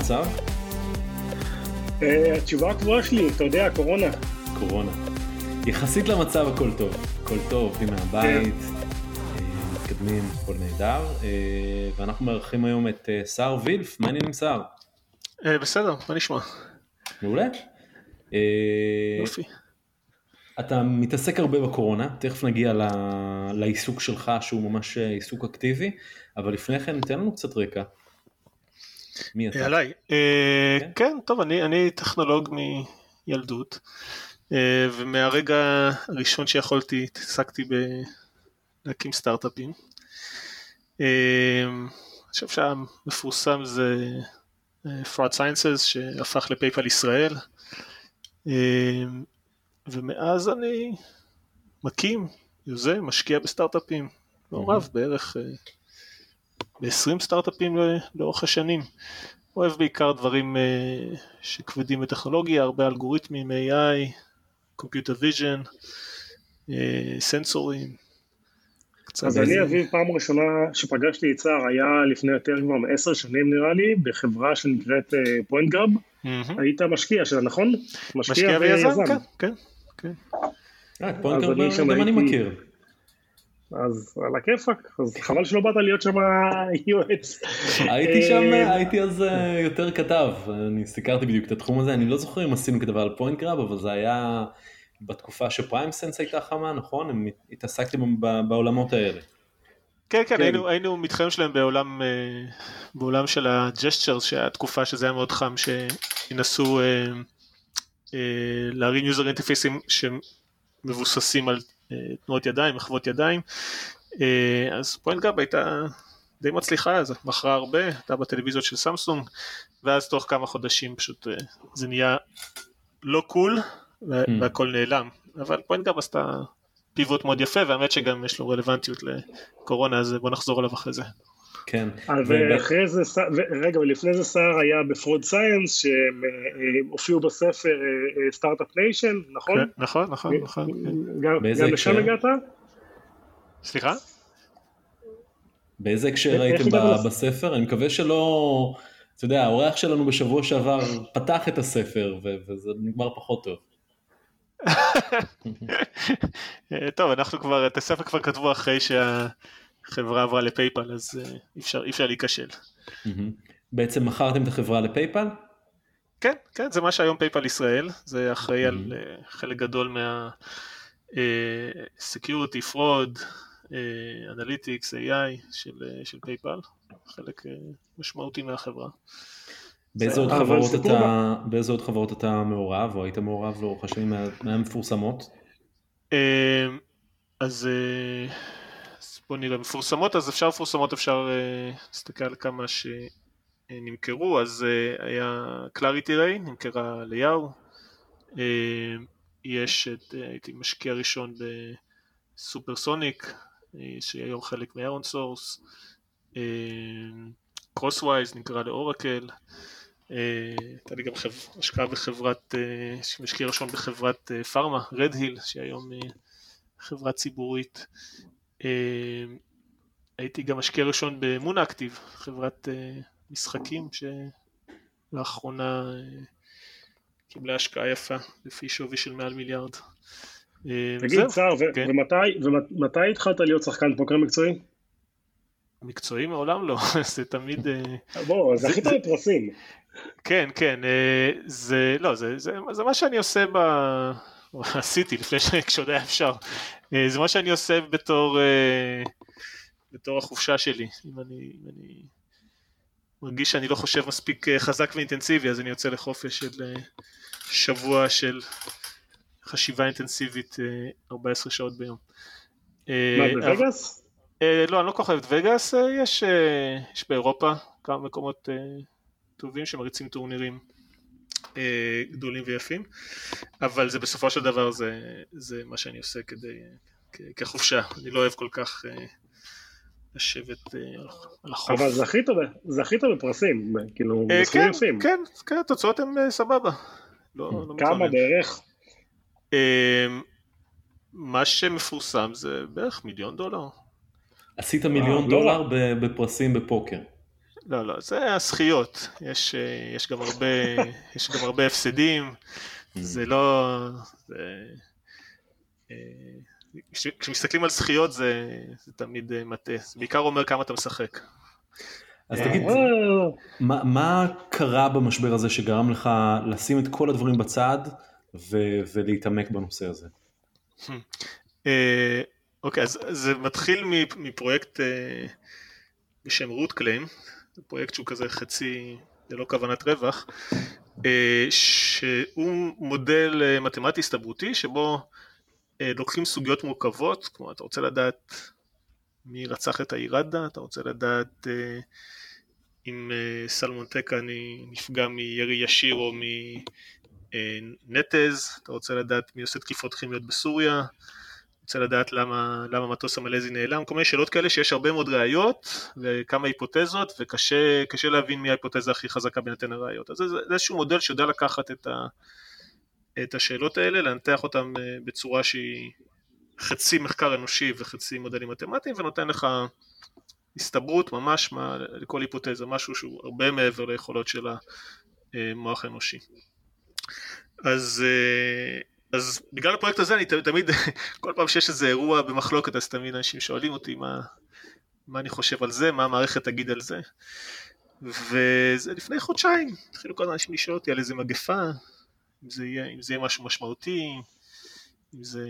המצב? אה, התשובה הקבועה שלי, אתה יודע, קורונה. קורונה. יחסית למצב הכל טוב. הכל טוב, עובדים מהבית, אה, מתקדמים, הכל נהדר. אה, ואנחנו מארחים היום את סער וילף, מה העניינים סער? בסדר, מה נשמע? מעולה. יופי. אתה מתעסק הרבה בקורונה, תכף נגיע ל- לעיסוק שלך שהוא ממש עיסוק אקטיבי, אבל לפני כן תן לנו קצת רקע. מי אה, אתה? עליי. אה, כן. כן, טוב, אני טכנולוג מילדות, אה, ומהרגע הראשון שיכולתי התעסקתי בלהקים סטארט-אפים. אה, אני חושב שהמפורסם זה אה, Fraud Sciences שהפך לפייפל ישראל, אה, ומאז אני מקים, יוזם, משקיע בסטארט-אפים, לא Mhm. רב, בערך אה, ב-20 סטארט-אפים ל- לאורך השנים. אוהב בעיקר דברים אה, שכבדים בטכנולוגיה, הרבה אלגוריתמים, AI, Computer Vision, אה, סנסורים. אז אני אביב פעם ראשונה שפגשתי את סער היה לפני יותר כבר מעשר שנים נראה לי, בחברה שנקראת פוינט גאב. היית משקיע שלה, נכון? משקיע ויזם, כן, כן, כן. אה, PointGrab גם אני מכיר. אז על הכיפאק, אז חבל שלא באת להיות שם יועץ. הייתי שם, אה, הייתי אז אה, יותר כתב, אני סיקרתי בדיוק את התחום הזה, אני לא זוכר אם עשינו כתבה על PointGrab, אבל זה היה בתקופה ש PrimeSense הייתה חמה, נכון? הם התעסקתם ב- בעולמות האלה. כן, כן, כן. היינו, היינו מתחרים שלהם בעולם, אה, בעולם של ה gestures, שהיה תקופה שזה היה מאוד חם, שינסו אה, אה, להרים user interface ים שמבוססים על תנועות ידיים, מחוות ידיים. אה, אז PointGrab הייתה די מצליחה, אז מכרה הרבה, הייתה בטלוויזיות של סמסונג, ואז תוך כמה חודשים פשוט אה, זה נהיה לא cool, המ. והכל נעלם. אבל PointGrab עשתה pivot מאוד יפה, והאמת שגם יש לו רלוונטיות לקורונה, אז בוא נחזור אליו אחרי זה. כן. אז ו- אחרי זה, רגע, ולפני זה סער היה ב Fraud Sciences, שהם אה, אה, הופיעו בספר Start-Up Nation, נכון? כן, נכון, נכון, נכון. כן. גם לשם? הגעת? סליחה? באיזה הקשר הייתם בספר? אני מקווה שלא, אתה יודע, האורח שלנו בשבוע שעבר פתח את הספר ו- וזה נגמר פחות טוב. אה, טוב, אנחנו כבר, את הספר כבר כתבו אחרי שהחברה עברה ל PayPal, אז אה, אי אפשר- אי אפשר להיכשל. בעצם מכרתם את החברה ל PayPal? כן, כן, זה מה שהיום PayPal ישראל, זה אחראי על. אה, חלק גדול מה... אה, security, fraud, analytics, AI של, אה, של PayPal, חלק אה, משמעותי מהחברה. באיזה עוד חברות אתה, באיזה עוד חברות אתה מעורב, או היית מעורב לאורך השנים מה- מהמפורסמות? אה, אז אה, אז בוא נראה, מפורסמות, אז אפשר מפורסמות, אפשר אה, להסתכל על כמה שנמכרו, אז אה, היה ClarityRay, נמכרה ליאו, אה, יש את, אה, הייתי משקיע ראשון ב Supersonic, אה, שהיום חלק מ ironSource, CrossWise נמכרה ל Oracle, אה, הייתה לי גם השקעה בחברת, אה, משקיע ראשון בחברת אה, פארמה, רד היל, שהיום אה, חברה ציבורית. אה, הייתי גם משקיע ראשון במונה אקטיב, חברת אה, משחקים שלאחרונה אה, קיבלה השקעה יפה לפי שווי של מעל מיליארד. אה, תגיד, ו- כן. ומתי- ומתי התחלת להיות שחקן פוקר מקצועי? מקצועי מעולם לא, זה תמיד... אה, בוא, זה- זכית זה- בפרסים. כן, כן, זה, לא, זה, זה, זה מה שאני עושה ב... או עשיתי לפני ש... כשעוד היה אפשר. אה, זה מה שאני עושה בתור, אה, בתור החופשה שלי. אם אני, אם אני מרגיש שאני לא חושב מספיק אה, חזק ואינטנסיבי, אז אני יוצא לחופש של שבוע של חשיבה אינטנסיבית אה, 14 שעות ביום. מה, אבל- בווגאס? אה, לא, אני לא כל כך אוהב את וגאס, יש, יש באירופה כמה מקומות טובים שמריצים טורנירים אה, גדולים ויפים, אבל זה בסופו של דבר זה, זה מה שאני עושה כדי, כ- כחופשה, אני לא אוהב כל כך אה, לשבת אה, על החוף. אבל זכית זכית בפרסים, כאילו, אה, בסכומים כן, יפים. כן, כן, התוצאות הן אה, סבבה. לא, לא כמה מתלונן. בערך? אה, מה שמפורסם זה בערך מיליון דולר. עשית מיליון לא דולר ב- בפרסים בפוקר. לא, לא, זה הזכיות, יש, אה, יש, גם הרבה, יש גם הרבה הפסדים, זה לא... זה, אה, כשמסתכלים על זכיות זה, זה תמיד אה, מטעה, זה בעיקר אומר כמה אתה משחק. אז תגיד, מה, מה קרה במשבר הזה שגרם לך לשים את כל הדברים בצד ו- ולהתעמק בנושא הזה? אוקיי, אז זה מתחיל מפרויקט בשם רות קליים, זה פרויקט שהוא כזה חצי ללא כוונת רווח, אה, שהוא מודל אה, מתמטי הסתברותי שבו אה, לוקחים סוגיות מורכבות, כמו אתה רוצה לדעת מי רצח את האיראדה, אתה רוצה לדעת אם סלמון טקה נפגע מירי ישיר או מנטז, אתה רוצה לדעת מי עושה תקיפות כימיות בסוריה, רוצה לדעת למה, למה המטוס המלזי נעלם, כל מיני שאלות כאלה שיש הרבה מאוד ראיות וכמה היפותזות וקשה להבין מי ההיפותזה הכי חזקה בהינתן הראיות. אז זה, זה איזשהו מודל שיודע לקחת את, ה, את השאלות האלה, לנתח אותן אה, בצורה שהיא חצי מחקר אנושי וחצי מודלים מתמטיים ונותן לך הסתברות ממש מה, לכל היפותזה, משהו שהוא הרבה מעבר ליכולות של המוח האנושי. אז אה, אז בגלל הפרויקט הזה אני תמיד, כל פעם שיש איזה אירוע במחלוקת אז תמיד אנשים שואלים אותי מה, מה אני חושב על זה, מה המערכת תגיד על זה. וזה לפני חודשיים, התחילו כל האנשים לשאול אותי על איזה מגפה, אם זה יהיה, אם זה יהיה משהו משמעותי, אם זה,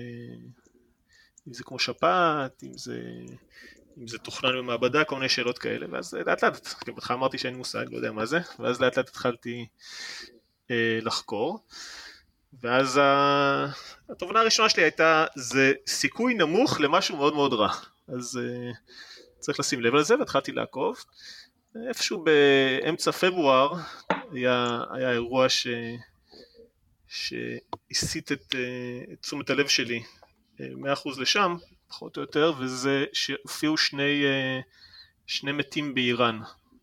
אם זה כמו שפעת, אם זה, אם זה תוכנן במעבדה, כל מיני שאלות כאלה, ואז לאט לאט, כי בהתחלה אמרתי שאין מושג, לא יודע מה זה, ואז לאט לאט התחלתי אה, לחקור. ואז התובנה הראשונה שלי הייתה, זה סיכוי נמוך למשהו מאוד מאוד רע. אז uh, צריך לשים לב לזה, והתחלתי לעקוב. איפשהו באמצע פברואר היה, היה אירוע ש... שהסיט את, uh, את תשומת הלב שלי uh, מאה אחוז לשם, פחות או יותר, וזה שהופיעו שני, שני מתים באיראן.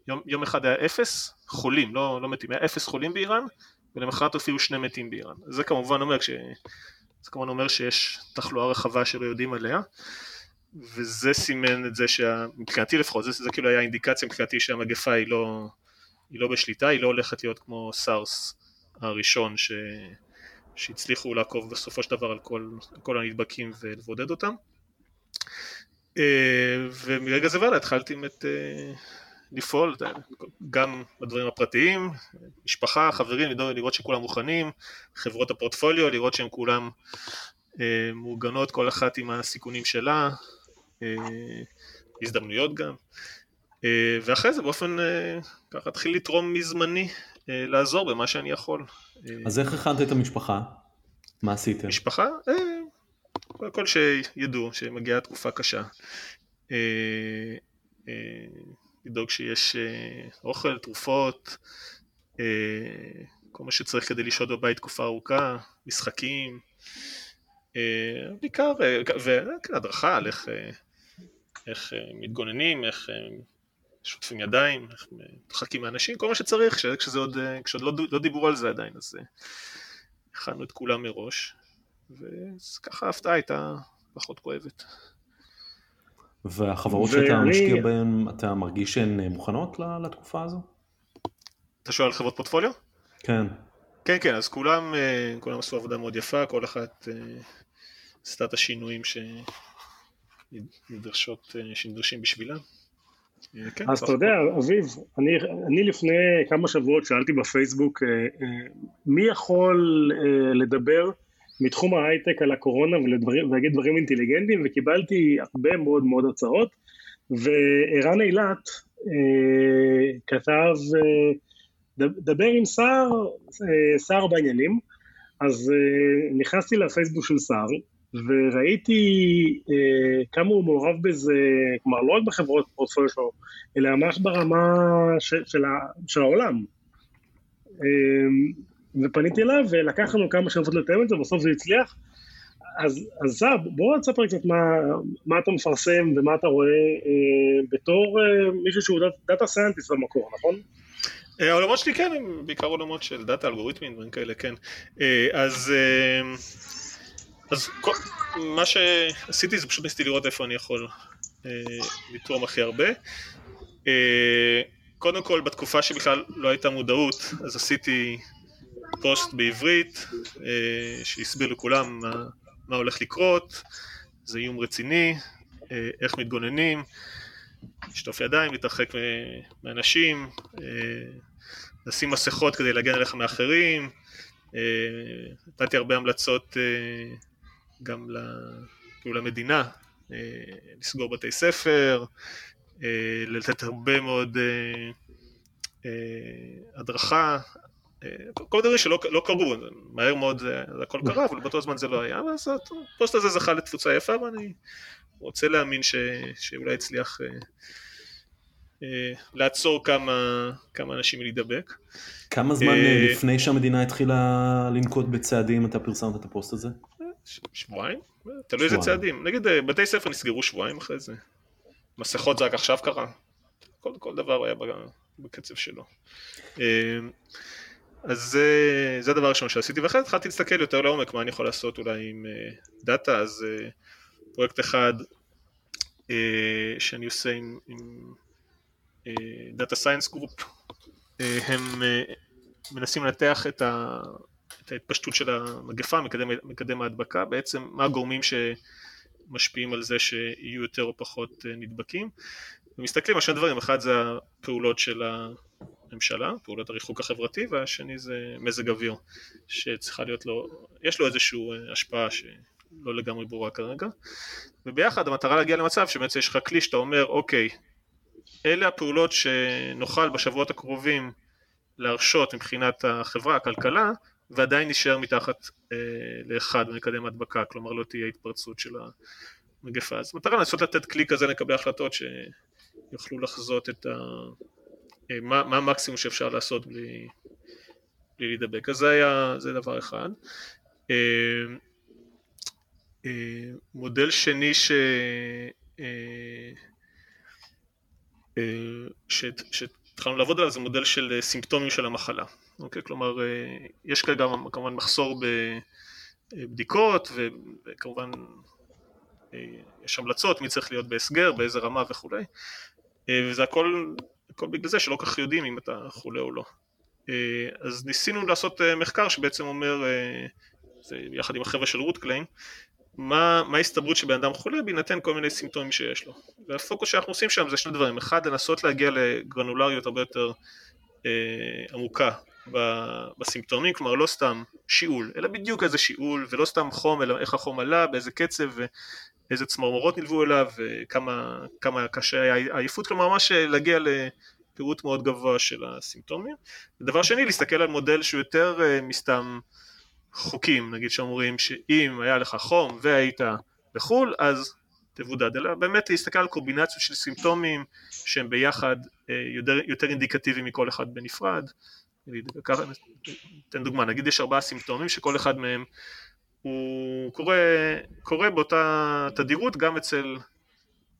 יום, יום אחד היה אפס חולים, לא, לא מתים, היה אפס חולים באיראן, ולמחרת הופיעו שני מתים באיראן. זה כמובן אומר, כש... זה כמובן אומר שיש תחלואה רחבה שלא יודעים עליה, וזה סימן את זה שמבחינתי לפחות, זה, זה כאילו היה אינדיקציה מבחינתי שהמגפה היא לא, היא לא בשליטה, היא לא הולכת להיות כמו סארס הראשון ש... שהצליחו לעקוב בסופו של דבר על כל, כל הנדבקים ולבודד אותם. אה, ומרגע זה והלאה התחלתי עם את אה, לפעול, גם בדברים הפרטיים, משפחה, חברים, לראות שכולם מוכנים, חברות הפורטפוליו, לראות שהן כולם אה, מאורגנות, כל אחת עם הסיכונים שלה, אה, הזדמנויות גם, אה, ואחרי זה באופן, אה, ככה התחיל לתרום מזמני, אה, לעזור במה שאני יכול. אז איך הכנת את המשפחה? מה עשיתם? משפחה? אה, קודם כל שידעו שמגיעה תקופה קשה. אה, אה, לדאוג שיש אה, אוכל, תרופות, אה, כל מה שצריך כדי לשהות בבית תקופה ארוכה, משחקים, אה, בעיקר, והדרכה על איך, איך מתגוננים, איך שוטפים ידיים, איך מתרחקים מאנשים, כל מה שצריך, כשזה עוד, כשעוד לא, לא דיברו על זה עדיין, אז הכנו את כולם מראש, וככה ההפתעה הייתה פחות כואבת. והחברות ואני... שאתה משקיע בהן, אתה מרגיש שהן אה, מוכנות לתקופה הזו? אתה שואל על חברות פורטפוליו? כן. כן, כן, אז כולם, אה, כולם עשו עבודה מאוד יפה, כל אחת אה, עשתה את השינויים שנדרשות, שנדרשים בשבילה. כן, אז אתה יודע, אביב, אני, אני לפני כמה שבועות שאלתי בפייסבוק מי יכול לדבר מתחום ההייטק על הקורונה ולהגיד דברים אינטליגנטיים וקיבלתי הרבה מאוד מאוד הצעות וערן אילת אה, כתב אה, דבר עם שר, אה, שר בעניינים אז אה, נכנסתי לפייסבוק של שר וראיתי אה, כמה הוא מעורב בזה, כלומר לא רק בחברות פורטפוליו שלו, אלא ממש ברמה של, של, של העולם. אה, ופניתי אליו ולקח לנו כמה שנות לתאם את זה, בסוף זה הצליח. אז, אז סב, בוא תספר קצת מה, מה אתה מפרסם ומה אתה רואה אה, בתור אה, מישהו שהוא data scientist במקור, נכון? אה, העולמות שלי כן הם בעיקר עולמות של דאטה אלגוריתמים דברים כאלה כן אה, אז אה, אז כל, מה שעשיתי זה פשוט ניסיתי לראות איפה אני יכול לתרום הכי הרבה קודם כל בתקופה שבכלל לא הייתה מודעות אז עשיתי פוסט בעברית שהסביר לכולם מה, מה הולך לקרות, זה איום רציני, איך מתגוננים, לשטוף ידיים, להתרחק מאנשים, לשים מסכות כדי להגן עליך מאחרים, נתתי הרבה המלצות גם כאילו למדינה, לסגור בתי ספר, לתת הרבה מאוד הדרכה, כל דברים שלא לא קרו, מהר מאוד זה, הכל קרה, אבל באותו זמן זה לא היה, אז הפוסט הזה זכה לתפוצה יפה ואני רוצה להאמין ש, שאולי הצליח אה, אה, לעצור כמה, כמה אנשים מלהידבק. כמה זמן אה, לפני שהמדינה התחילה לנקוט בצעדים אתה פרסמת את הפוסט הזה? שבועיים, תלוי איזה צעדים, נגיד בתי ספר נסגרו שבועיים אחרי זה, מסכות זה רק עכשיו קרה, כל, כל דבר היה בקצב שלו. אז זה, זה הדבר הראשון שעשיתי, ואחרי זה התחלתי להסתכל יותר לעומק מה אני יכול לעשות אולי עם דאטה, אז פרויקט אחד אה, שאני עושה עם, Data Science Group, הם אה, מנסים לנתח את, ה, את ההתפשטות של המגפה, מקדם, מקדם ההדבקה, בעצם מה הגורמים שמשפיעים על זה שיהיו יותר או פחות אה, נדבקים, ומסתכלים על שני דברים, אחד זה הפעולות של הממשלה, פעולות הריחוק החברתי, והשני זה מזג אוויר, שצריכה להיות לו, יש לו איזושהי השפעה ש... לא לגמרי ברורה כרגע, וביחד המטרה להגיע למצב שבעצם יש לך כלי שאתה אומר אוקיי, אלה הפעולות שנוכל בשבועות הקרובים להרשות מבחינת החברה, הכלכלה, ועדיין נשאר מתחת אה, לאחד במקדם הדבקה, כלומר לא תהיה התפרצות של המגפה. אז מטרה לנסות לתת כלי כזה לקבל החלטות שיוכלו לחזות את ה... אה, מה, מה המקסימום שאפשר לעשות בלי, בלי להידבק. אז זה היה, זה דבר אחד. אה, אה, מודל שני ש... אה, שהתחלנו לעבוד עליו זה מודל של סימפטומים של המחלה, אוקיי? כלומר יש כרגע כמובן מחסור בבדיקות וכמובן יש המלצות מי צריך להיות בהסגר, באיזה רמה וכולי וזה הכל, הכל בגלל זה שלא כך יודעים אם אתה חולה או לא אז ניסינו לעשות מחקר שבעצם אומר, זה יחד עם החבר'ה של רות קליין מה, מה ההסתברות שבן אדם חולה בהינתן כל מיני סימפטומים שיש לו. והפוקוס שאנחנו עושים שם זה שני דברים, אחד לנסות להגיע לגרנולריות הרבה יותר אה, עמוקה בסימפטומים, כלומר לא סתם שיעול, אלא בדיוק איזה שיעול, ולא סתם חום, אלא איך החום עלה, באיזה קצב, ואיזה צמרמורות נלוו אליו, וכמה כמה קשה היה העייפות, כלומר ממש להגיע לפירוט מאוד גבוה של הסימפטומים. ודבר שני, להסתכל על מודל שהוא יותר אה, מסתם חוקים, נגיד שאומרים שאם היה לך חום והיית בחו"ל, אז תבודד, אלא באמת להסתכל על קומבינציות של סימפטומים שהם ביחד אה, יותר, יותר אינדיקטיביים מכל אחד בנפרד. נגיד, ככה, ניתן דוגמה, נגיד יש ארבעה סימפטומים שכל אחד מהם הוא קורה, קורה באותה תדירות גם אצל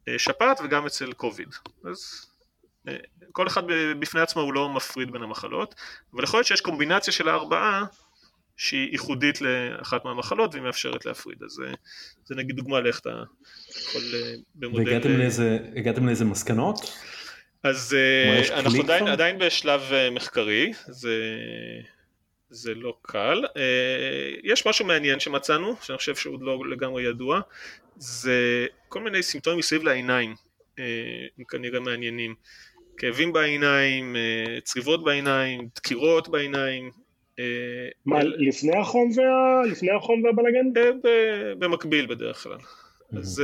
אה, שפעת וגם אצל קוביד. אז אה, כל אחד בפני עצמו הוא לא מפריד בין המחלות, אבל יכול להיות שיש קומבינציה של הארבעה שהיא ייחודית לאחת מהמחלות והיא מאפשרת להפריד, אז אה, זה נגיד דוגמה לאיך אתה יכול במודל... והגעתם לאיזה, לאיזה מסקנות? אז אנחנו עדיין, עדיין בשלב מחקרי, זה, זה לא קל. יש משהו מעניין שמצאנו, שאני חושב שהוא לא לגמרי ידוע, זה כל מיני סימפטומים מסביב לעיניים, הם כנראה מעניינים. כאבים בעיניים, צריבות בעיניים, דקירות בעיניים, מה, לפני החום וה... לפני החום והבלאגן? במקביל בדרך כלל. אז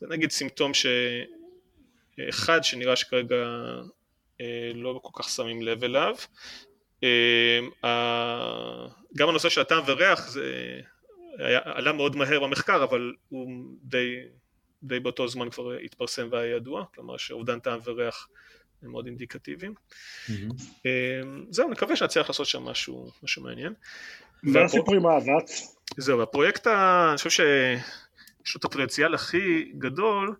זה נגיד סימפטום שאחד שנראה שכרגע אה, לא כל כך שמים לב אליו. אה, גם הנושא של הטעם וריח זה היה, עלה מאוד מהר במחקר אבל הוא די, די באותו זמן כבר התפרסם והיה ידוע, כלומר שאובדן טעם וריח הם מאוד אינדיקטיביים. אמ, זהו, נקווה שנצליח לעשות שם משהו, משהו מעניין. מה הסיפור עם האבץ? זהו, הפרויקט, אני חושב שיש לו את הפוטנציאל הכי גדול,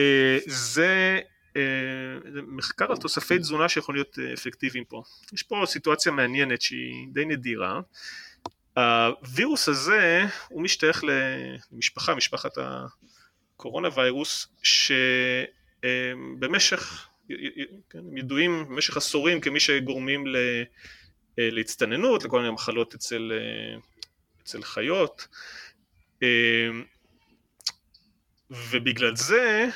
אה, זה מחקר על תוספי תזונה שיכולים להיות אה, אפקטיביים פה. יש פה סיטואציה מעניינת שהיא די נדירה. הווירוס הזה הוא משתייך למשפחה, משפחת הקורונה ויירוס, שבמשך כן, הם ידועים במשך עשורים כמי שגורמים ל, להצטננות, לכל מיני מחלות אצל, אצל חיות ובגלל זה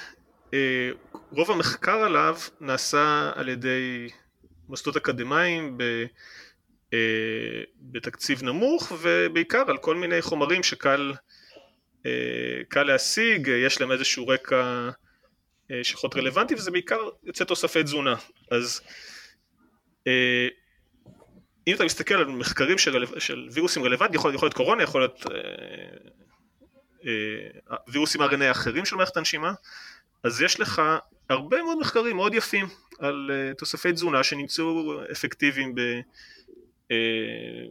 רוב המחקר עליו נעשה על ידי מוסדות אקדמיים ב, בתקציב נמוך ובעיקר על כל מיני חומרים שקל קל להשיג, יש להם איזשהו רקע שיכול להיות רלוונטי וזה בעיקר יוצא תוספי תזונה. אז אם אתה מסתכל על מחקרים של, של וירוסים רלוונטיים יכול, יכול להיות קורונה יכול להיות אה, וירוסים RNA אחרים של מערכת הנשימה אז יש לך הרבה מאוד מחקרים מאוד יפים על uh, תוספי תזונה שנמצאו אפקטיביים uh,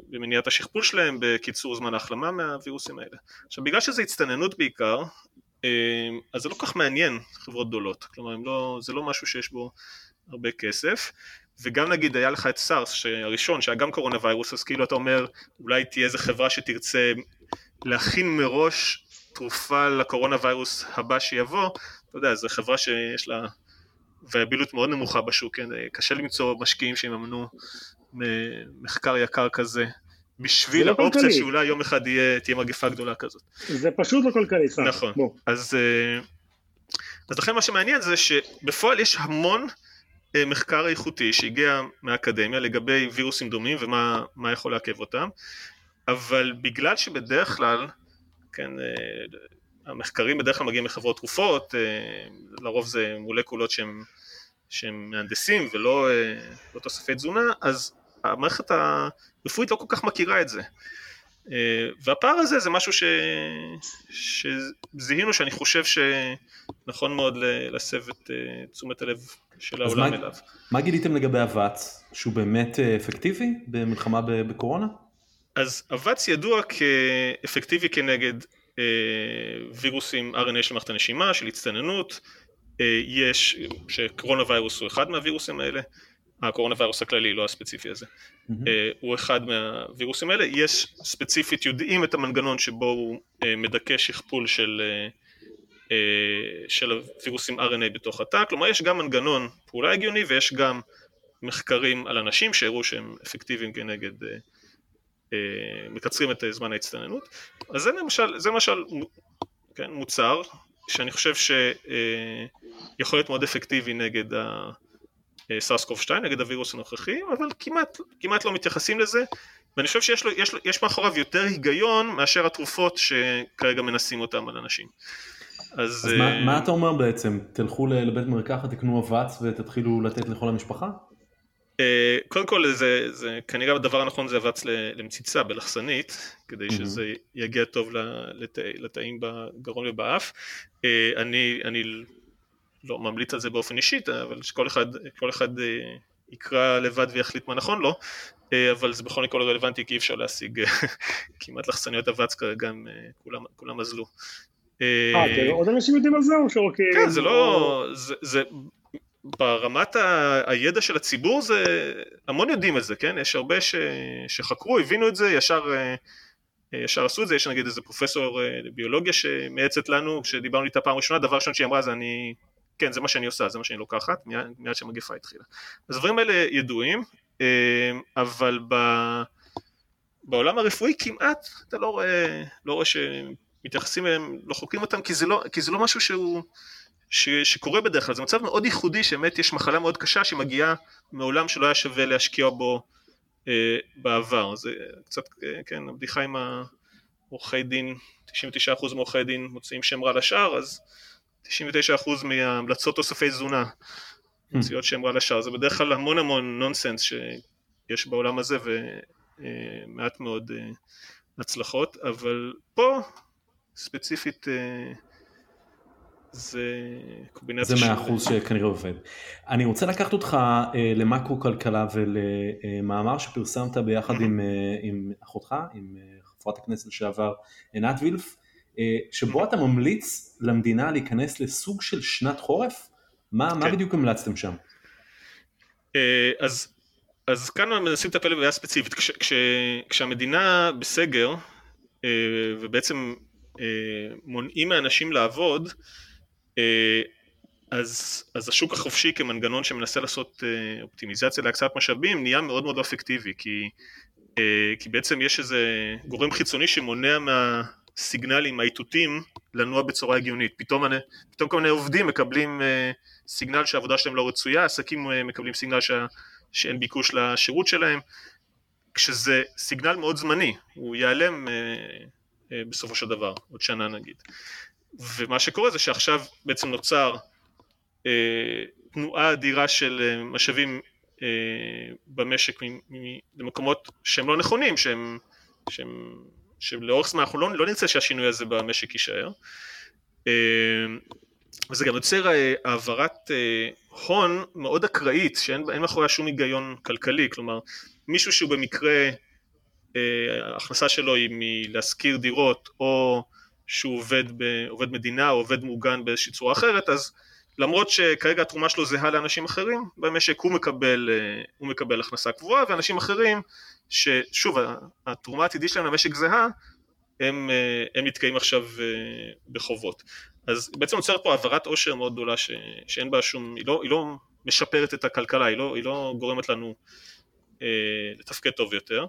במניעת השכפול שלהם, בקיצור זמן ההחלמה מהווירוסים האלה. עכשיו בגלל שזה הצטננות בעיקר, uh, אז זה לא כל כך מעניין חברות גדולות, כלומר לא, זה לא משהו שיש בו הרבה כסף, וגם נגיד היה לך את סארס הראשון שהיה גם קורונה ויירוס, אז כאילו אתה אומר אולי תהיה איזה חברה שתרצה להכין מראש תרופה לקורונה ויירוס הבא שיבוא, אתה יודע, זו חברה שיש לה ויביליות מאוד נמוכה בשוק, כן? קשה למצוא משקיעים שיממנו מחקר יקר כזה. בשביל לא האופציה כלכלי. שאולי יום אחד יהיה, תהיה מגפה גדולה כזאת. זה פשוט לא כלכלי, סתם. נכון. בוא. אז, אה, אז לכן מה שמעניין זה שבפועל יש המון אה, מחקר איכותי שהגיע מהאקדמיה לגבי וירוסים דומים ומה יכול לעכב אותם, אבל בגלל שבדרך כלל, כן, אה, המחקרים בדרך כלל מגיעים מחברות תרופות, אה, לרוב זה מולקולות שהם, שהם מהנדסים ולא לא תוספי תזונה, אז המערכת הרפואית לא כל כך מכירה את זה. אה, והפער הזה זה משהו ש... שזיהינו שאני חושב שנכון מאוד להסב את תשומת הלב של העולם מה, אליו. מה גיליתם לגבי אבץ? שהוא באמת אפקטיבי במלחמה בקורונה? אז אבץ ידוע כאפקטיבי כנגד אה, וירוסים RNA של מערכת הנשימה, של הצטננות, אה, יש, שקורונה ויירוס הוא אחד מהווירוסים האלה, הקורונה ויירוס הכללי, לא הספציפי הזה, mm-hmm. הוא אחד מהווירוסים האלה, יש ספציפית, יודעים את המנגנון שבו הוא מדכא שכפול של, של הווירוסים RNA בתוך התא, כלומר יש גם מנגנון פעולה הגיוני ויש גם מחקרים על אנשים שהראו שהם אפקטיביים כנגד אה, מקצרים את זמן ההצטננות אז זה למשל, זה למשל כן, מוצר שאני חושב שיכול להיות מאוד אפקטיבי נגד הסארס קוב 2 נגד הווירוס הנוכחי אבל כמעט, כמעט לא מתייחסים לזה ואני חושב שיש לו, יש, יש מאחוריו יותר היגיון מאשר התרופות שכרגע מנסים אותם על אנשים. אז, אז מה, מה אתה אומר בעצם? תלכו לבית מרקחת, תקנו אבץ ותתחילו לתת לכל המשפחה? אה, קודם כל זה, זה כנראה הדבר הנכון זה אבץ למציצה בלחסנית כדי. שזה יגיע טוב לת, לתאים בגרון ובאף אה, אני, אני לא ממליץ על זה באופן אישי אבל שכל אחד, כל אחד אה, יקרא לבד ויחליט מה נכון לו אבל זה בכל מקרה רלוונטי כי אי אפשר להשיג כמעט לחסניות אבץ כרגע הם כולם, כולם אזלו. אה, עוד אנשים יודעים על זה או שרק... כן, זה לא... זה, ברמת הידע של הציבור זה, המון יודעים את זה, כן? יש הרבה ש, שחקרו, הבינו את זה, ישר, אה, ישר עשו את זה, יש נגיד איזה פרופסור אה, לביולוגיה שמייעצת לנו, כשדיברנו איתה פעם ראשונה, דבר ראשון שהיא אמרה זה אני, כן זה מה שאני עושה, זה מה שאני לוקחת, מיד, מיד שהמגפה התחילה. אז הדברים האלה ידועים, אה, אבל ב, בעולם הרפואי כמעט אתה לא רואה, לא רואה שמתייחסים אליהם, לא חוקרים אותם, כי זה לא, כי זה לא משהו שהוא... ש, שקורה בדרך כלל, זה מצב מאוד ייחודי שבאמת יש מחלה מאוד קשה שמגיעה מעולם שלא היה שווה להשקיע בו אה, בעבר, זה קצת, אה, כן, הבדיחה עם העורכי דין, 99% מעורכי דין מוציאים שם רע לשאר, אז 99% מההמלצות תוספי תזונה מוציאות שם רע לשאר, זה בדרך כלל המון המון נונסנס שיש בעולם הזה ומעט אה, מאוד אה, הצלחות, אבל פה ספציפית אה, זה קומבינציה זה מהאחוז שכנראה עובד. אני רוצה לקחת אותך אה, למקרו כלכלה ולמאמר שפרסמת ביחד עם, אה, עם אחותך, עם אה, חברת הכנסת לשעבר עינת וילף, אה, שבו אתה ממליץ למדינה להיכנס לסוג של שנת חורף? מה, כן. מה בדיוק המלצתם שם? אה, אז, אז כאן מנסים לטפל בבעיה ספציפית. כש, כש, כשהמדינה בסגר אה, ובעצם אה, מונעים מאנשים לעבוד, אה, אז, אז השוק החופשי כמנגנון שמנסה לעשות אה, אופטימיזציה להקצאת משאבים נהיה מאוד מאוד אפקטיבי כי, אה, כי בעצם יש איזה גורם חיצוני שמונע מהסיגנלים, האיתותים, לנוע בצורה הגיונית. פתאום, פתאום כל מיני עובדים מקבלים אה, סיגנל שהעבודה שלהם לא רצויה, עסקים מקבלים סיגנל שה, שאין ביקוש לשירות שלהם, כשזה סיגנל מאוד זמני, הוא ייעלם בסופו של דבר, עוד שנה נגיד. ומה שקורה זה שעכשיו בעצם נוצר אה, תנועה אדירה של אה, משאבים אה, במשק למקומות שהם לא נכונים, שהם, שהם, שלאורך זמן אנחנו לא, לא נרצה שהשינוי הזה במשק יישאר. וזה גם יוצר העברת הון מאוד אקראית, שאין מאחוריה שום היגיון כלכלי, כלומר מישהו שהוא במקרה ההכנסה שלו היא מלהשכיר דירות או שהוא עובד, ב, עובד מדינה או עובד מוגן באיזושהי צורה אחרת, אז למרות שכרגע התרומה שלו זהה לאנשים אחרים במשק, הוא מקבל, אה, הוא מקבל הכנסה קבועה, ואנשים אחרים, ששוב, התרומה העתידית שלהם למשק זהה, הם, אה, הם נתקעים עכשיו אה, בחובות. אז בעצם נוצרת פה העברת עושר מאוד גדולה ש, שאין בה שום, היא לא, היא לא משפרת את הכלכלה, היא לא, היא לא גורמת לנו אה, לתפקד טוב יותר.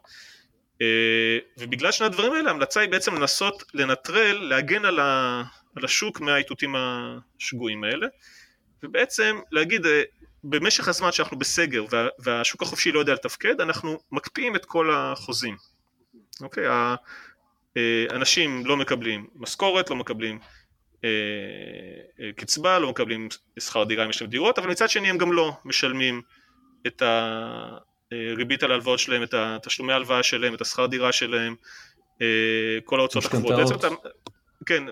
אה, ובגלל שני הדברים האלה ההמלצה היא בעצם לנסות לנטרל, להגן על, ה, על השוק מהאיתותים השגויים האלה ובעצם להגיד אה, במשך הזמן שאנחנו בסגר וה, והשוק החופשי לא יודע לתפקד אנחנו מקפיאים את כל החוזים אוקיי? האנשים לא מקבלים משכורת, לא מקבלים אה, קצבה, לא מקבלים שכר דירה אם יש להם דירות אבל מצד שני הם גם לא משלמים את ה... ריבית על ההלוואות שלהם, את התשלומי ההלוואה שלהם, את השכר דירה שלהם, אה, כל ההוצאות הקבועות. כן,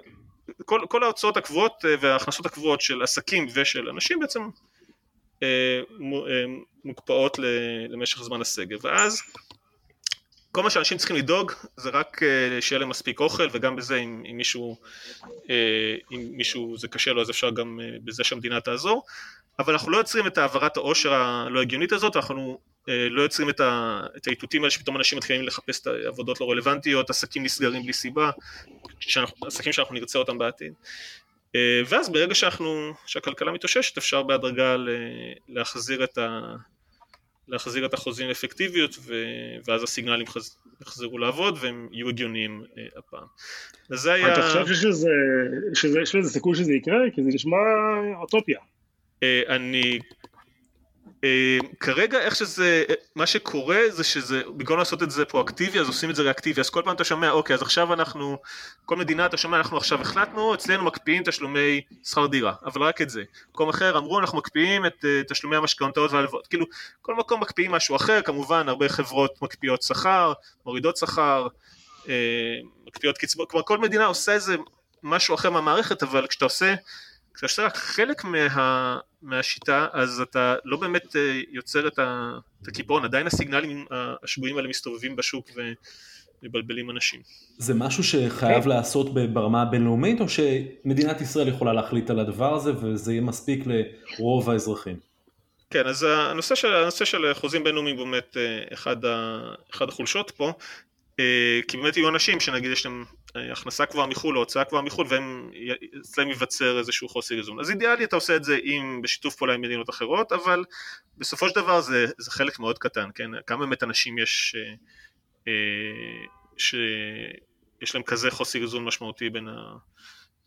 כל, כל ההוצאות הקבועות אה, וההכנסות הקבועות של עסקים ושל אנשים בעצם אה, מוקפאות למשך זמן הסגר. ואז כל מה שאנשים צריכים לדאוג זה רק שיהיה להם מספיק אוכל וגם בזה אם, אם מישהו, אם מישהו זה קשה לו אז אפשר גם בזה שהמדינה תעזור אבל אנחנו לא יוצרים את העברת העושר הלא הגיונית הזאת, אנחנו אה, לא יוצרים את, ה, את האיתותים האלה שפתאום אנשים מתחילים לחפש את העבודות לא רלוונטיות, עסקים נסגרים בלי סיבה, שאנחנו, עסקים שאנחנו נרצה אותם בעתיד. אה, ואז ברגע שאנחנו, שהכלכלה מתאוששת אפשר בהדרגה להחזיר את, ה, להחזיר את החוזים לאפקטיביות ו, ואז הסיגנלים חז, יחזרו לעבוד והם יהיו הגיוניים אה, הפעם. וזה היה... אתה חושב שיש לזה, שיש לזה סיכוי שזה יקרה? כי זה נשמע אוטופיה. אני אה, כרגע איך שזה, מה שקורה זה שזה, במקום לעשות את זה פרואקטיבי אז עושים את זה ריאקטיבי, אז כל פעם אתה שומע אוקיי אז עכשיו אנחנו, כל מדינה אתה שומע אנחנו עכשיו החלטנו, אצלנו מקפיאים תשלומי שכר דירה, אבל רק את זה, מקום אחר אמרו אנחנו מקפיאים את uh, תשלומי המשכנתאות והלוואות, כאילו כל מקום מקפיאים משהו אחר, כמובן הרבה חברות מקפיאות שכר, מורידות שכר, uh, מקפיאות קצבאות, כלומר כל מדינה עושה איזה משהו אחר מהמערכת, אבל כשאתה עושה כשאתה חלק מה, מהשיטה אז אתה לא באמת אה, יוצר את, הקיפאון, עדיין הסיגנלים השגויים האלה מסתובבים בשוק ומבלבלים אנשים. זה משהו שחייב כן. לעשות ברמה הבינלאומית או שמדינת ישראל יכולה להחליט על הדבר הזה וזה יהיה מספיק לרוב האזרחים? כן, אז הנושא של, הנושא של חוזים בינלאומיים באמת אה, אחד, ה, אחד החולשות פה, אה, כי באמת יהיו אנשים שנגיד יש להם הכנסה כבר מחו"ל או הוצאה כבר מחו"ל והם אצלם ייווצר איזשהו חוסר איזון. אז אידיאלי אתה עושה את זה עם בשיתוף פעולה עם מדינות אחרות אבל בסופו של דבר זה, זה חלק מאוד קטן כן? כמה באמת אנשים יש אה, אה, שיש להם כזה חוסר איזון משמעותי בין ה...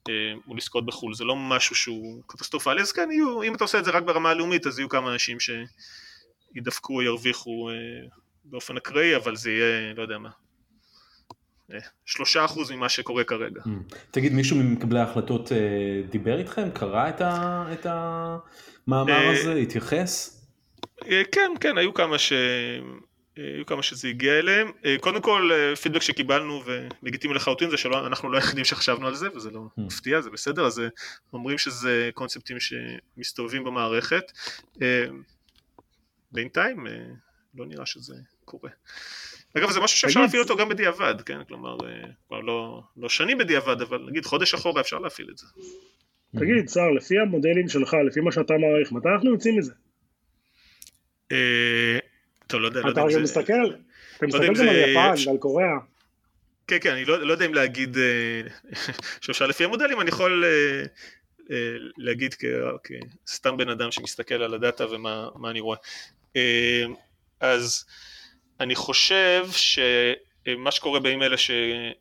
אה, מול עסקאות בחו"ל. זה לא משהו שהוא קטסטרופלי. אז כן יהיו אם אתה עושה את זה רק ברמה הלאומית אז יהיו כמה אנשים שידפקו או ירוויחו באופן אקראי אבל זה יהיה לא יודע מה שלושה אחוז ממה שקורה כרגע. Mm. תגיד, מישהו ממקבלי ההחלטות אה, דיבר איתכם? קרא את המאמר אה, הזה? התייחס? אה, כן, כן, היו כמה ש... היו כמה שזה הגיע אליהם. קודם כל, פידבק שקיבלנו ולגיטימי לחלוטין זה שאנחנו לא היחידים שחשבנו על זה וזה לא mm. מפתיע, זה בסדר, אז אומרים שזה קונספטים שמסתובבים במערכת. בינתיים לא נראה שזה קורה. אגב זה משהו שאפשר להפעיל אותו גם בדיעבד, כן? כלומר, אה, כבר לא, לא שנים בדיעבד, אבל נגיד חודש אחורה אפשר להפעיל את זה. תגיד, שר, לפי המודלים שלך, לפי מה שאתה מעריך, מתי אנחנו יוצאים מזה? אה, טוב, לא יודע, לא יודע אם זה... אתה מסתכל? אתה לא מסתכל גם על יפן ועל קוריאה. כן, כן, אני לא, לא יודע אם להגיד אה, שאפשר לפי המודלים, אני יכול להגיד כסתם בן אדם שמסתכל על הדאטה ומה אני רואה. אז אני חושב שמה שקורה בימים אלה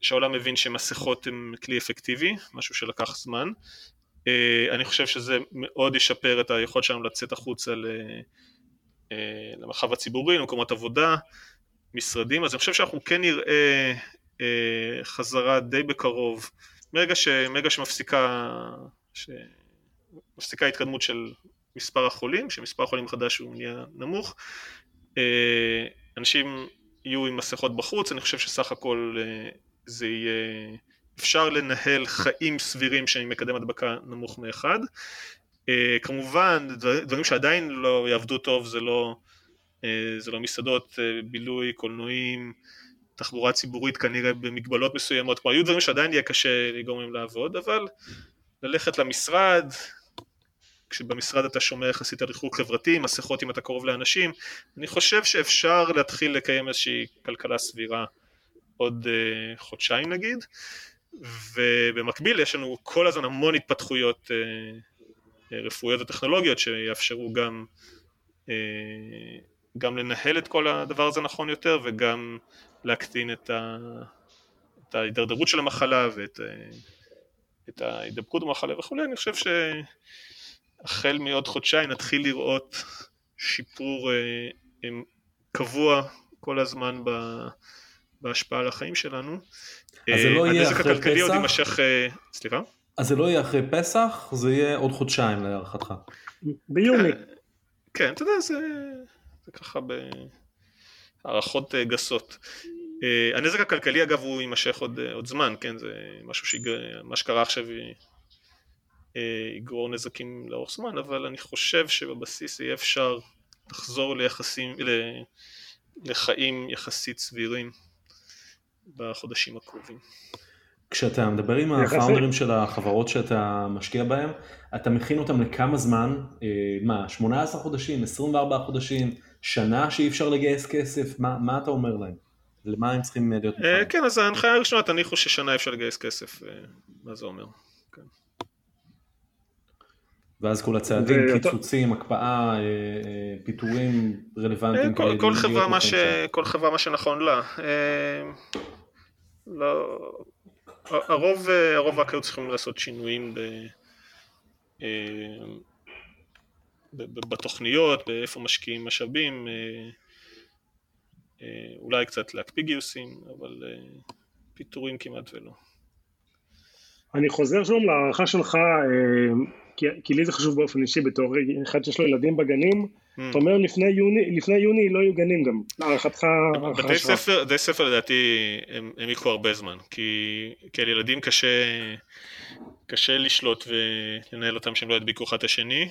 שהעולם מבין שמסכות הן כלי אפקטיבי, משהו שלקח זמן. אני חושב שזה מאוד ישפר את היכולת שלנו לצאת החוצה למרחב הציבורי, למקומות עבודה, משרדים, אז אני חושב שאנחנו כן נראה חזרה די בקרוב, מרגע, ש, מרגע שמפסיקה שמפסיקה התקדמות של מספר החולים, שמספר החולים חדש הוא נהיה נמוך, אנשים יהיו עם מסכות בחוץ, אני חושב שסך הכל זה יהיה, אפשר לנהל חיים סבירים שהם מקדם הדבקה נמוך מאחד. כמובן, דברים שעדיין לא יעבדו טוב זה לא, זה לא מסעדות, בילוי, קולנועים, תחבורה ציבורית כנראה במגבלות מסוימות, כלומר היו דברים שעדיין יהיה קשה לגרום להם לעבוד, אבל ללכת למשרד, כשבמשרד אתה שומר יחסית על ריחוק חברתי, מסכות אם אתה קרוב לאנשים, אני חושב שאפשר להתחיל לקיים איזושהי כלכלה סבירה עוד uh, חודשיים נגיד, ובמקביל יש לנו כל הזמן המון התפתחויות uh, רפואיות וטכנולוגיות שיאפשרו גם, uh, גם לנהל את כל הדבר הזה נכון יותר וגם להקטין את, ה, את ההידרדרות של המחלה ואת את ההידבקות במחלה וכולי, אני חושב שהחל מעוד חודשיים נתחיל לראות שיפור אה, קבוע כל הזמן בהשפעה על החיים שלנו. אז זה לא יהיה אחרי פסח? הנזק הכלכלי עוד יימשך, אה, סליחה? אז זה לא יהיה אחרי פסח, זה יהיה עוד חודשיים להערכתך. ביוני. כן, אתה יודע, זה, זה ככה בהערכות אה, גסות. הנזק הכלכלי אגב הוא יימשך עוד, עוד זמן, כן, זה משהו שמה שקרה עכשיו יגרור נזקים לאורך זמן, אבל אני חושב שבבסיס יהיה אפשר לחזור ליחסים, לחיים יחסית סבירים בחודשים הקרובים. כשאתה מדבר עם הפאונדרים של החברות שאתה משקיע בהם, אתה מכין אותם לכמה זמן, מה, 18 חודשים, 24 חודשים, שנה שאי אפשר לגייס כסף, מה, מה אתה אומר להם? למה הם צריכים להיות מוכנים? אה, כן, אז ההנחיה הראשונה, תניחו ששנה אפשר לגייס כסף, אה, מה זה אומר. כן. ואז כל הצעדים, קיצוצים, הקפאה, אה, פיטורים רלוונטיים. כל חברה מה ש... כל חברה מה שנכון לה. לא... הרוב, הרוב רק היו צריכים לעשות שינויים ב... בתוכניות, באיפה משקיעים משאבים, אה, אולי קצת להקפיא גיוסים, אבל אה, פיטורים כמעט ולא. אני חוזר שוב להערכה שלך, אה, כי, כי לי זה חשוב באופן אישי בתור אחד שיש לו ילדים בגנים, mm. אתה אומר לפני יוני, לפני יוני לא יהיו גנים גם, להערכתך, בתי ספר, בתי ספר לדעתי הם, הם יקחו הרבה זמן, כי, כי על ילדים קשה, קשה לשלוט ולנהל אותם שהם לא ידביקו אחד את השני,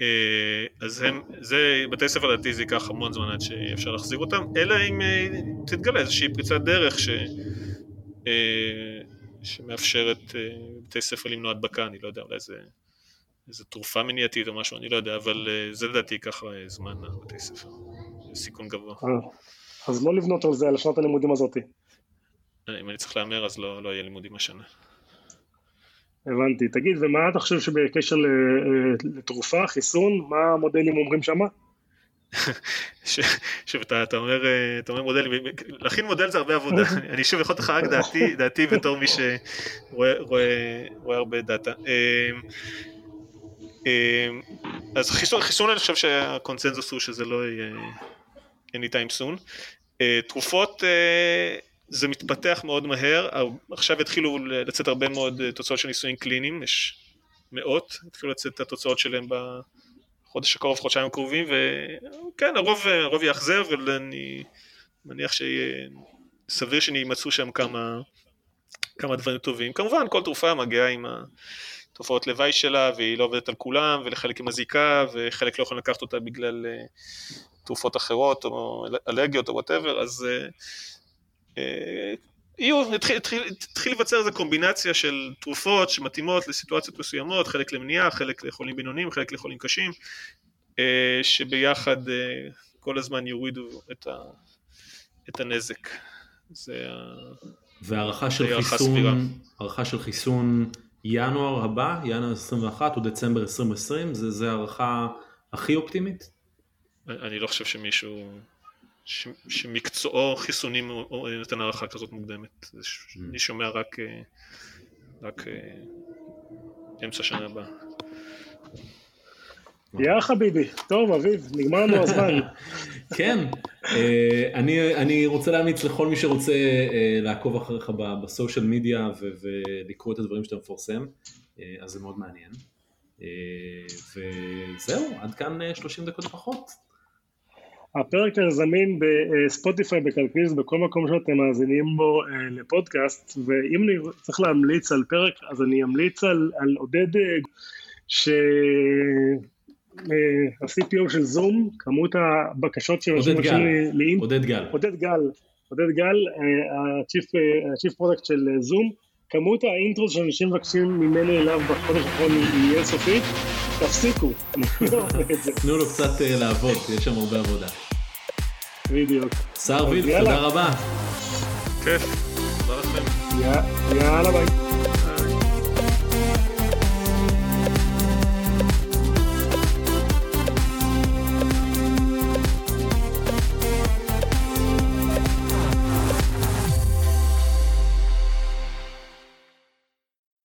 אה, אז הם, זה, בתי ספר לדעתי זה ייקח המון זמן עד שאפשר להחזיר אותם, אלא אם אה, תתגלה איזושהי פריצת דרך ש, אה, שמאפשרת בתי ספר למנוע הדבקה, אני לא יודע, אולי זה איזו תרופה מניעתית או משהו, אני לא יודע, אבל זה לדעתי ייקח זמן לבתי ספר, סיכון גבוה. אז לא לבנות על זה, על שנת הלימודים הזאתי. אם אני צריך להמר אז לא, לא יהיה לימודים השנה. הבנתי. תגיד, ומה אתה חושב שבקשר אה, לתרופה, חיסון, מה המודלים אומרים שמה? שוב, אתה, אתה, אומר, אה, אתה אומר מודלים, להכין מודל זה הרבה עבודה, אני שוב יכול לך רק דעתי, דעתי בתור מי שרואה רואה, רואה הרבה דאטה. אה, אז חיסון, חיסון אני חושב שהקונצנזוס הוא שזה לא יהיה anytime soon. תרופות זה מתפתח מאוד מהר, עכשיו התחילו לצאת הרבה מאוד אה, תוצאות של ניסויים קליניים, יש מאות, התחילו לצאת את התוצאות שלהם בחודש הקרוב, חודשיים הקרובים, וכן, הרוב, הרוב יאכזר, אבל אני מניח שיהיה סביר שימצאו שם כמה, כמה דברים טובים. כמובן, כל תרופה מגיעה עם התופעות לוואי שלה, והיא לא עובדת על כולם, ולחלק היא מזיקה, וחלק לא יכולים לקחת אותה בגלל אה, תרופות אחרות, או אלרגיות, או וואטאבר, אז... אה, אה, יהיו, התחיל להיווצר איזה קומבינציה של תרופות שמתאימות לסיטואציות מסוימות, חלק למניעה, חלק לחולים בינוניים, חלק לחולים קשים, שביחד כל הזמן יורידו את, ה, את הנזק. זה והערכה של חיסון, הערכה של חיסון ינואר הבא, ינואר 21 או דצמבר 2020, זה, זה הערכה הכי אופטימית? אני לא חושב שמישהו, ש, שמקצועו חיסונים נותן הערכה כזאת מוקדמת. Mm. אני שומע רק, אה, רק אה, אמצע שנה הבאה. יא חביבי, טוב אביב, נגמר לנו הזמן. כן, אה, אני, אני רוצה להמליץ לכל מי שרוצה אה, לעקוב אחריך בסושיאל מדיה ולקרוא את הדברים שאתה מפרסם, אה, אז זה מאוד מעניין. וזהו, עד כאן 30 דקות פחות. הפרק הזה זמין בספוטיפיי, בקלקליסט, בכל מקום שאתם מאזינים בו לפודקאסט, ואם אני צריך להמליץ על פרק, אז אני אמליץ על, על עודד ש... ה-CPO של זום, כמות הבקשות שמבקשים לאינט... עודד גל. עודד גל. עודד גל, ה-Chief Product של זום, כמות האינטרו שאנשים מבקשים ממני אליו בחודש האחרון היא אינסופית, תפסיקו, תנו לו קצת לעבוד, יש שם הרבה עבודה. בדיוק. שר וילף, תודה רבה. כיף, תודה לכם. יאללה ביי.